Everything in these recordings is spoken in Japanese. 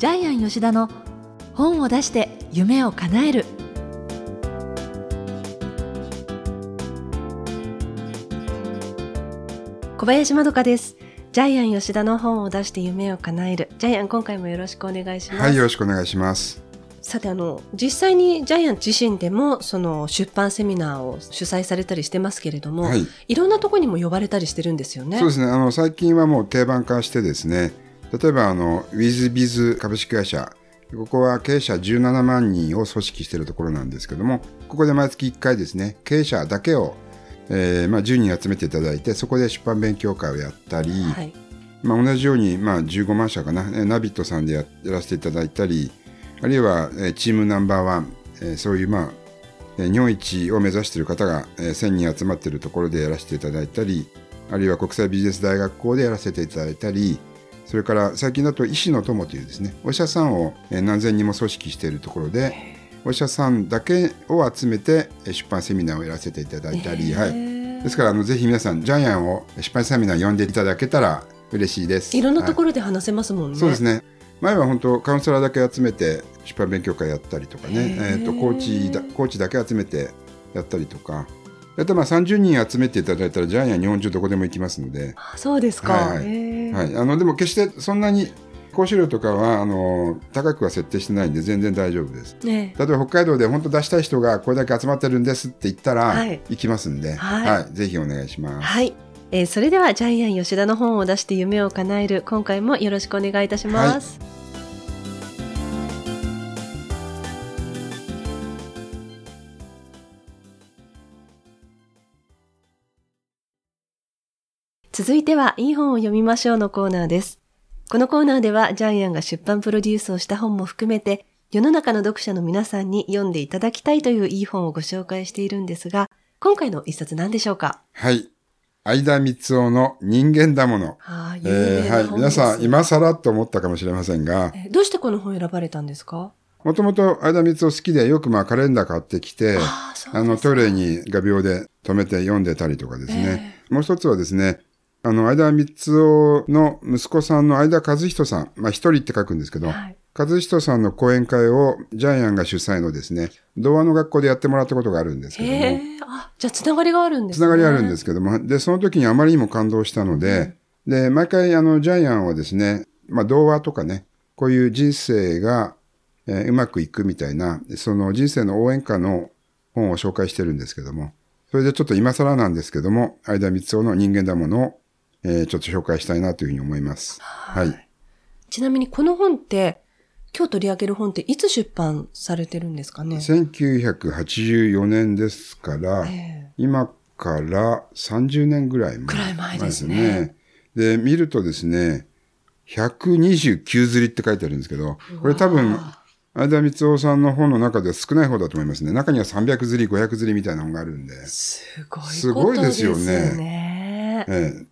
ジャイアン吉田の本を出して夢を叶える小林まどかですジャイアン吉田の本を出して夢を叶えるジャイアン今回もよろしくお願いしますはい、よろしくお願いします。さてあの実際にジャイアン自身でもその出版セミナーを主催されたりしてますけれども、はい。いろんなところにも呼ばれたりしてるんですよね。そうですね。あの、最近はもう定番化してですね、例えば、あの、ウィズビズ株式会社、ここは経営者17万人を組織しているところなんですけども、ここで毎月1回ですね、経営者だけを、えーまあ、10人集めていただいて、そこで出版勉強会をやったり、はい、まあ、同じように、まあ、15万社かな、えーナビットさんでややらせていただいたり、あるいは、えーチームナンバーワン、えーそういう、まあ、えー日本一を目指している方が、えー1000人集まっているところでやらせていただいたり、あるいは国際ビジネス大学校でやらせていただいたり、それから最近だと医師の友というですね、お医者さんをえー何千人も組織しているところで、お医者さんだけを集めてえー出版セミナーをやらせていただいたり、はい。ですからあのぜひ皆さんジャイアンを出版セミナー呼んでいただけたら嬉しいです。いろんなところ、ろで話せますもんね。そうですね。前は本当カウンセラーだけ集めて出版勉強会やったりとかね、えっ、とコーチだコーチだけ集めてやったりとか。あとまあ30人集めていただいたらジャイアン日本中どこでも行きますので、あそうですか。はいはい。あのでも決してそんなに講師料とかはあの高くは設定してないんで全然大丈夫です。ね。例えば北海道で本当出したい人がこれだけ集まってるんですって言ったら、はい。行きますんで、はい。ぜひお願いします。はい、えーそれではジャイアン吉田の本を出して夢を叶える今回もよろしくお願いいたします。続いてはいい本を読みましょうのコーナーです。このコーナーではジャイアンが出版プロデュースをした本も含めて世の中の読者の皆さんに読んでいただきたいといういい本をご紹介しているんですが、今回の一冊何でしょうか？はい。相田光夫の人間だもの。はあ、有えーはい。名な本です皆さん、今更と思ったかもしれませんが、えどうしてこの本選ばれたんですか？もともと相田光夫好きでよくまあカレンダー買ってきて、あのトイレに画鋲で止めて読んでたりとかですね。もう一つはですね、あの、相田光夫の息子さんの相田和人さん、まあ一人って書くんですけど、はい。和人さんの講演会をジャイアンが主催のですね、童話の学校でやってもらったことがあるんですけども、へえ、あ、じゃあつながりがあるんですね。つながりあるんですけども、で、その時にあまりにも感動したので、で、毎回あの、ジャイアンはですね、まあ、童話とかね、こういう人生が、えーうまくいくみたいな、その人生の応援歌の本を紹介してるんですけども、それでちょっと今更なんですけども、相田光夫の人間だものを、えーちょっと紹介したいなというふうに思います。はい。ちなみにこの本って、今日取り上げる本っていつ出版されてるんですかね？1984年ですから、え今から30年ぐらい前くらい前ですね。で、見るとですね、129釣りって書いてあるんですけど、これ多分、相田光夫さんの本の中では少ない方だと思いますね。中には300釣り、500釣りみたいな本があるんで。すごいすごいですよね。ことですよね。ええ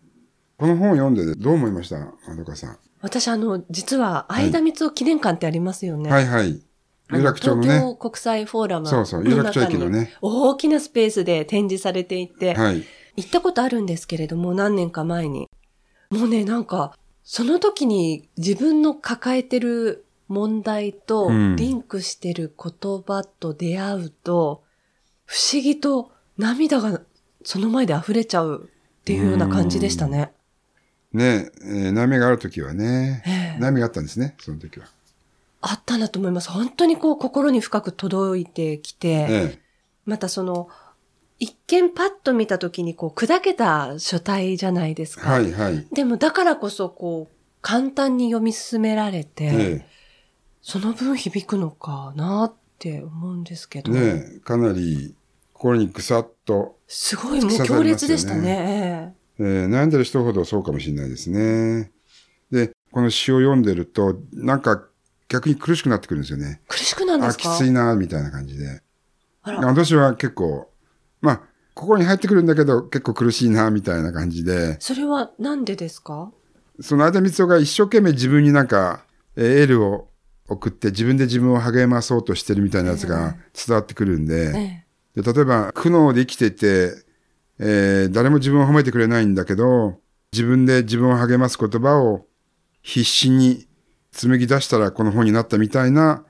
この本を読んでどう思いました？まどかさん。私あの、実は、相田光夫記念館ってありますよね。はいはい。あの有楽町のね。東京国際フォーラムそうそう有楽町駅のね大きなスペースで展示されていて、はい。行ったことあるんですけれども、何年か前に。もうね、なんか、その時に自分の抱えてる問題とうんリンクしてる言葉と出会うと、不思議と涙がその前で溢れちゃうっていうような感じでしたね。ねえ、えー波がある時はね、ええ波があったんですね、その時は。あったんだと思います。本当にこう心に深く届いてきて、ええまたその、一見パッと見た時にこう砕けた書体じゃないですか。はいはい。でもだからこそこう簡単に読み進められて、ええその分響くのかなって思うんですけど、ねえ、かなり心にぐさっと、すごいもう強烈でしたね。えー悩んでる人ほどそうかもしれないですね。で、この詩を読んでると、なんか逆に苦しくなってくるんですよね。苦しくなんであ、すか？きついな、みたいな感じで。あら。私は結構、まあ、心に入ってくるんだけど、結構苦しいな、みたいな感じで、それはなんでですか？その相田光夫が一生懸命自分になんか、えーエールを送って自分で自分を励まそうとしてるみたいなやつが伝わってくるんで、ええ。で例えば苦悩で生きてて、えー誰も自分を褒めてくれないんだけど、自分で自分を励ます言葉を必死に、紡ぎ出したらこの本になったみたいな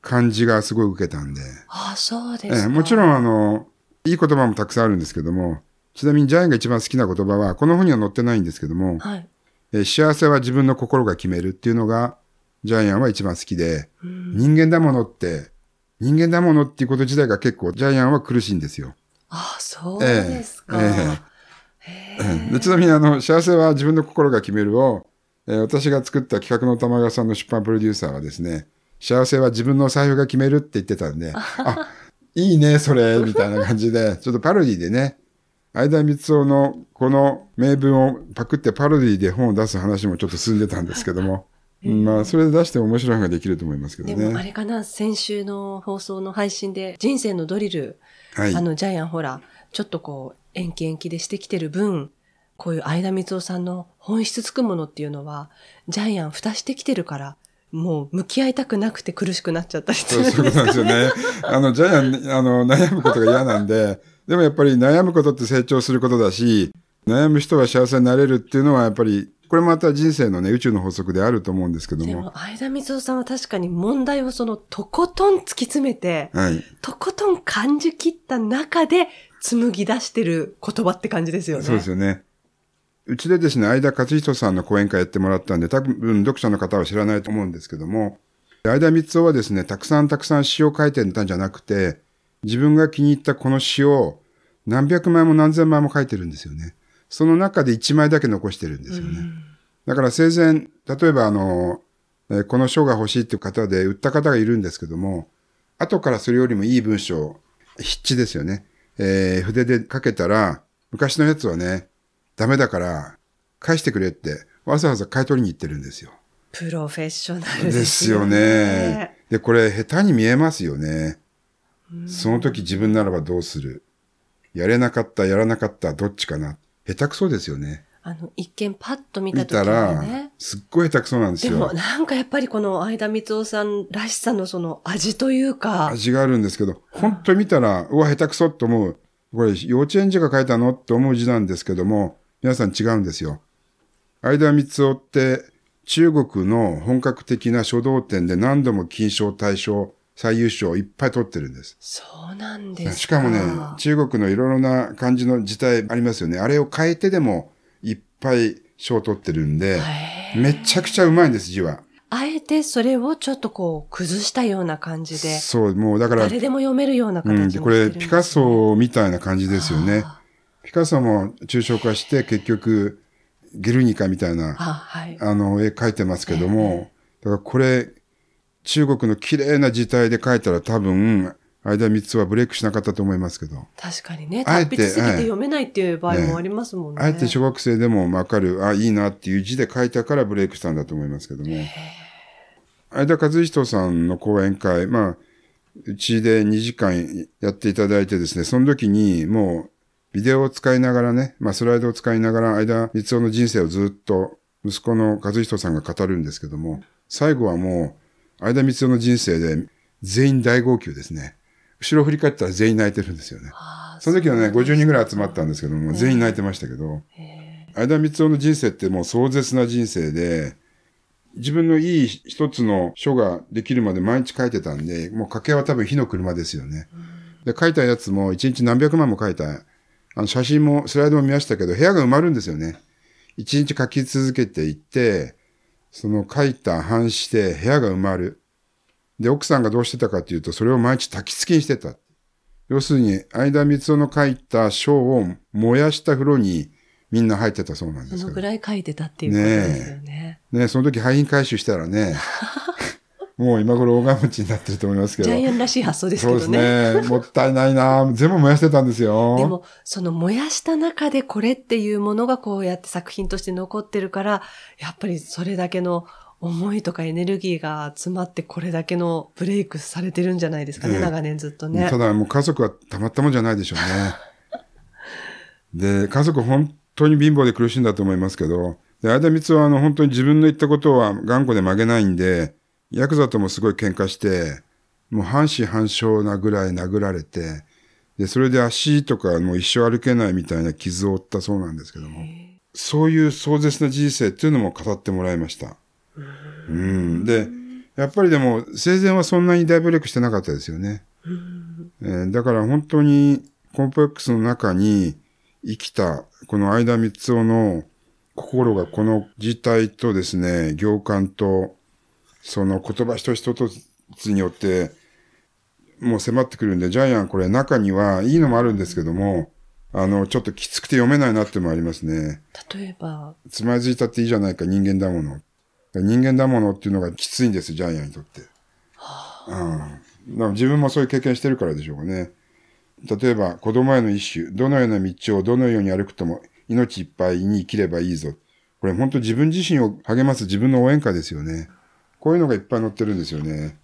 感じがすごい受けたんで。ああ、そうですか。ええ、もちろんあの、いい言葉もたくさんあるんですけども、ちなみにジャイアンが一番好きな言葉は、この本には載ってないんですけども、はい。えー幸せは自分の心が決めるっていうのが、ジャイアンは一番好きで、人間だものって、人間だものっていうこと自体が結構ジャイアンは苦しいんですよ。ああ、そうですか。ええでちなみにあの、幸せは自分の心が決めるを、えー私が作った企画の玉川さんの出版プロデューサーはですね、幸せは自分の財布が決めるって言ってたんで、あ、いいね、それ、みたいな感じで、ちょっとパロディでね、相田光夫のこの名文をパクってパロディで本を出す話もちょっと進んでたんですけども、うんまあ、それで出して面白いのができると思いますけどでもあね。れかな、先週の放送の配信で、人生のドリル、はいあ。の、ジャイアンほら、ちょっとこう、延期延期でしてきてる分、こういう相田光夫さんの本質つくものっていうのは、ジャイアン蓋してきてるから、もう向き合いたくなくて苦しくなっちゃったりすそうるんそういうことなんですよね。あの、ジャイアン、あの、悩むことが嫌なんで、でもやっぱり悩むことって成長することだし、悩む人は幸せになれるっていうのはやっぱり、これまた人生のね、宇宙の法則であると思うんですけども。でも、相田光夫さんは確かに問題をその、とことん突き詰めて、はい。とことん感じ切った中で紡ぎ出してる言葉って感じですよね。そうですよね。うちでですね、相田勝人さんの講演会やってもらったんで、多分読者の方は知らないと思うんですけども、相田光夫はですね、たくさんたくさん詩を書いてたんじゃなくて、自分が気に入ったこの詩を何百枚も何千枚も書いてるんですよね。その中で一枚だけ残してるんですよね。だから生前、例えばあの、えーこの書が欲しいっていう方で売った方がいるんですけども、後からそれよりもいい文章、筆致ですよね。えー筆で書けたら、昔のやつはね、ダメだから、返してくれって、わざわざ買い取りに行ってるんですよ。プロフェッショナルでですすよよねね。。で、これ下手に見えますよね。その時自分ならばどうする？やれなかった、やらなかった、どっちかな。下手くそですよね。あの、一見パッと見た見時にたらね。、すっごい下手くそなんですよ。でもなんかやっぱりこの相田光夫さんらしさのその味というか、味があるんですけど、本当に見たら、うわ、下手くそって思う。これ、幼稚園児が書いたのって思う字なんですけども、皆さん違うんですよ。相田光夫って、中国の本格的な書道展で何度も金賞、大賞、最優秀をいっぱい取ってるんです。そうなんですか。しかもね、中国のいろいろな感じの字体ありますよね。あれを変えてでもいっぱい賞を取ってるんで、めちゃくちゃうまいんです、字は。あえてそれをちょっとこう崩したような感じで、そう、もうだから、誰でも読めるような形うん、にしてこれ、ピカソみたいな感じですよねあ。ピカソも抽象化して結局、ゲルニカみたいな、あ、はい。あの、絵描いてますけども、だからこれ、中国の綺麗な字体で描いたら多分、相田光夫はブレイクしなかったと思いますけど、確かにね、達筆すぎて読めないっていう場合もありますもんね。あえて小学生でもわかる、あ、いいなっていう字で書いたからブレイクしたんだと思いますけども、相田和人さんの講演会、まあ、うちで2時間やっていただいてですね、その時にもう、ビデオを使いながらね、まあスライドを使いながら、間光夫の人生をずっと息子の和人さんが語るんですけども、最後はもう、相田光夫の人生で全員大号泣ですね。後ろ振り返ったら全員泣いてるんですよね。その時はね、50人ぐらい集まったんですけども、全員泣いてましたけど、相田光夫の人生ってもう壮絶な人生で、自分のいい一つの書ができるまで毎日書いてたんで、もう家計は多分火の車ですよね。で、書いたやつも一日何百万も書いた。あの写真もスライドも見ましたけど、部屋が埋まるんですよね。一日書き続けていって、その書いた反して部屋が埋まる。で、奥さんがどうしてたかっていうと、それを毎日焚き付きにしてた。要するに、相田光夫の書いた書を燃やした風呂にみんな入ってたそうなんですけどそのぐ。らい書いてたっていうことですよね。ね、その時廃品回収したらね、もう今頃大金持ちになってると思いますけど。ジャイアンらしい発想ですそうですけどね。ね。もったいないな全部燃やしてたんですよ。でも、その燃やした中でこれっていうものがこうやって作品として残ってるから、やっぱりそれだけの思いとかエネルギーが詰まってこれだけのブレイクされてるんじゃないですかね、ええ長年ずっとねた。だもう家族はたまったもんじゃないでしょうね。で、家族本当に貧乏で苦しいんだと思いますけど、で、相田光はあの本当に自分の言ったことは頑固で曲げないんで、ヤクザともすごい喧嘩して、もう半死半生なぐらい殴られて、で、それで足とかもう一生歩けないみたいな傷を負ったそうなんですけども、そういう壮絶な人生っていうのも語ってもらいました。うん。で、やっぱりでも、生前はそんなに大ブレイクしてなかったですよね。えーだから本当にコンプレックスの中に生きた、この相田光夫の心がこの事態とですね、行間と、その言葉一つ一つによって、もう迫ってくるんで、ジャイアンこれ中にはいいのもあるんですけども、あの、ちょっときつくて読めないなってのもありますね。例えば、つまずいたっていいじゃないか、人間だもの。人間だものっていうのがきついんです、ジャイアンにとって。うん。だから自分もそういう経験してるからでしょうかね。例えば、子供への一種、どのような道をどのように歩くとも命いっぱいに生きればいいぞ。これ本当自分自身を励ます自分の応援歌ですよね。こういうのがいっぱい載ってるんですよね。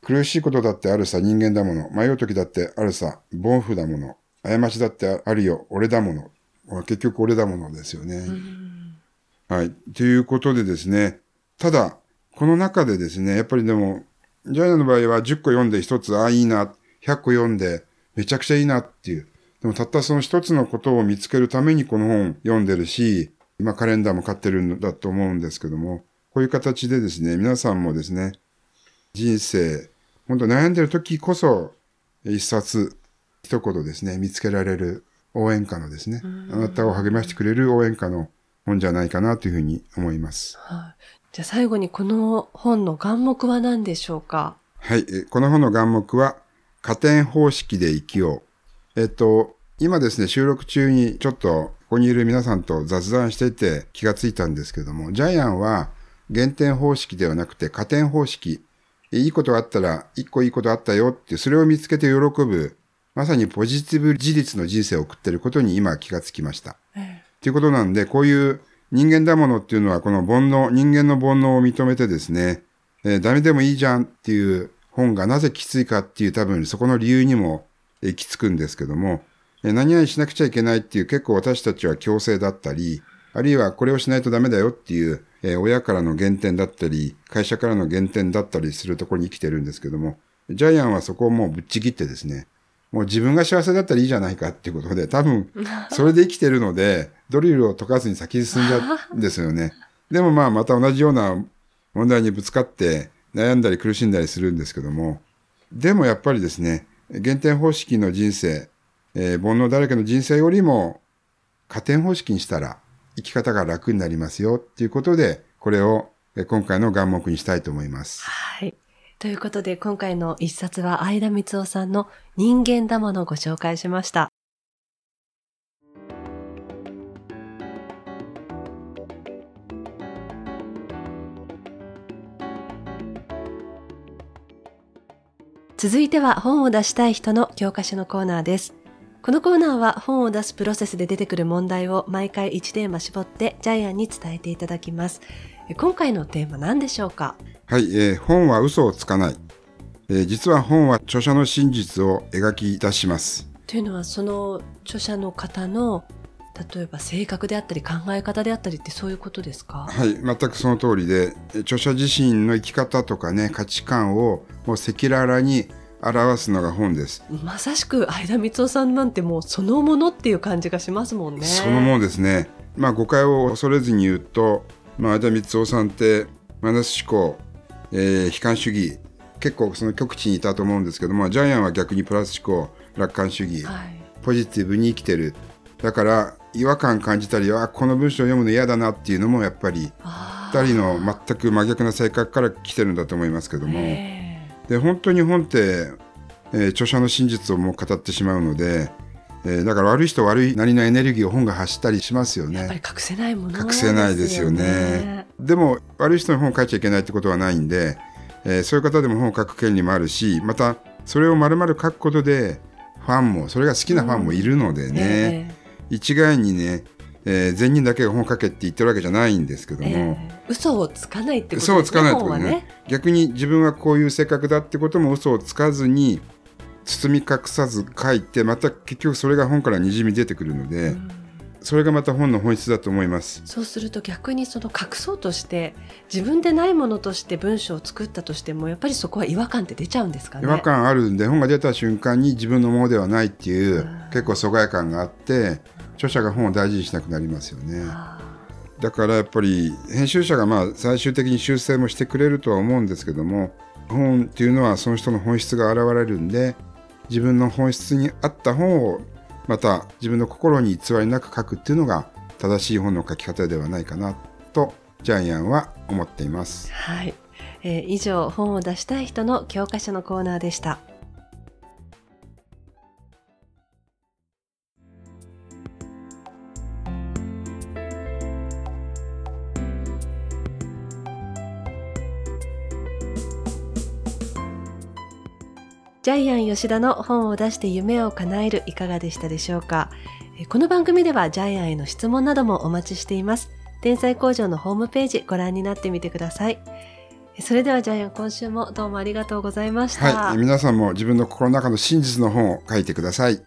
苦しいことだってあるさ、人間だもの。迷う時だってあるさ、凡夫だもの。過ちだってあるよ、俺だもの。結局俺だものですよね。はい。ということでですね、ただ、この中でですね、やっぱりでも、ジャイアンの場合は10個読んで1つ、ああ、いいな、100個読んで、めちゃくちゃいいなっていう。でもたったその一つのことを見つけるためにこの本読んでるし、今カレンダーも買ってるんだと思うんですけども、こういう形でですね、皆さんもですね、人生、本当悩んでる時こそ、一冊、一言ですね、見つけられる応援歌のですね、あなたを励ましてくれる応援歌の本じゃないかなというふうに思います。はい。じゃあ最後にこの本の眼目は何でしょうか？はい。えこの本の眼目は、加点方式で生きよう。えっと、今ですね、収録中にちょっと、ここにいる皆さんと雑談していて気がついたんですけども、ジャイアンは減点方式ではなくて加点方式。いいことあったら、一個いいことあったよって、それを見つけて喜ぶ、まさにポジティブ自立の人生を送っていることに今気がつきました。ということなんで、こういう人間だものっていうのは、この煩悩、人間の煩悩を認めてですね、えーダメでもいいじゃんっていう本がなぜきついかっていう多分そこの理由にもえー行き着くんですけども、えー何々しなくちゃいけないっていう結構私たちは強制だったり、あるいはこれをしないとダメだよっていう、えー親からの減点だったり、会社からの減点だったりするところに生きてるんですけども、ジャイアンはそこをもうぶっちぎってですね、もう自分が幸せだったらいいじゃないかっていうことで、多分、それで生きてるので、ドリルを解かずに先に進んじゃうんですよね。でもまあ、また同じような問題にぶつかって、悩んだり苦しんだりするんですけども、でもやっぱりですね、減点方式の人生、えー煩悩だらけの人生よりも、加点方式にしたら、生き方が楽になりますよっていうことで、これを今回の眼目にしたいと思います。はい。ということで、今回の一冊は相田光夫さんの人間だものご紹介しました。続いては本を出したい人の教科書のコーナーです。このコーナーは本を出すプロセスで出てくる問題を毎回1テーマ絞ってジャイアンに伝えていただきます。え今回のテーマ何でしょうか？はい、えー本は嘘をつかない。えー実は本は著者の真実を描き出します。というのはその著者の方の例えば性格であったり考え方であったりってそういうことですか？はい、全くその通りで、えー著者自身の生き方とかね、価値観をもう赤裸々に表すのが本です。まさしく相田光夫さんなんてもうそのものっていう感じがしますもんね。そのものですね。まあ誤解を恐れずに言うと、まあ、相田光夫さんってマイナス思考、えー悲観主義、結構その極地にいたと思うんですけども、ジャイアンは逆にプラス思考、楽観主義、はい。ポジティブに生きてる。だから違和感感じたり、あこの文章を読むの嫌だなっていうのもやっぱりあ二人の全く真逆な性格から来てるんだと思いますけどーも。えで本当に本って、えー著者の真実をもう語ってしまうので、えーだから悪い人悪いなりのエネルギーを本が発したりしますよーやっぱりね。隠せないもの隠せないですよね。でも悪い人の本を書いちゃいけないってことはないんで、えーそういう方でも本を書く権利もあるしまたそれを丸々書くことでファンもそれが好きなファンもいるのでね、え一概にね、えー善人だけが本を書けって言ってるわけじゃないんですけどえも。ええ嘘をつかないってことですね。嘘をつかないってことねね。逆に自分はこういう性格だってことも嘘をつかずに包み隠さず書いてまた結局それが本からにじみ出てくるので、それがまた本の本質だと思います。そうすると逆にその隠そうとして自分でないものとして文章を作ったとしてもやっぱりそこは違和感って出ちゃうんですかね？違和感あるんで本が出た瞬間に自分のものではないっていううん結構疎外感があって著者が本を大事にしなくなりますよね。あだからやっぱり編集者がまあ最終的に修正もしてくれるとは思うんですけども本っていうのはその人の本質が現れるんで自分の本質に合った本をまた自分の心に偽りなく書くっていうのが正しい本の書き方ではないかなとジャイアンは思っています。はい、えー以上本を出したい人の教科書のコーナーでした。ジャイアン吉田の本を出して夢を叶えるいかがでしたでしょうか？えこの番組ではジャイアンへの質問などもお待ちしています。天才工場のホームページご覧になってみてください。それではジャイアン今週もどうもありがとうございました、はい、皆さんも自分の心の中の真実の本を書いてください。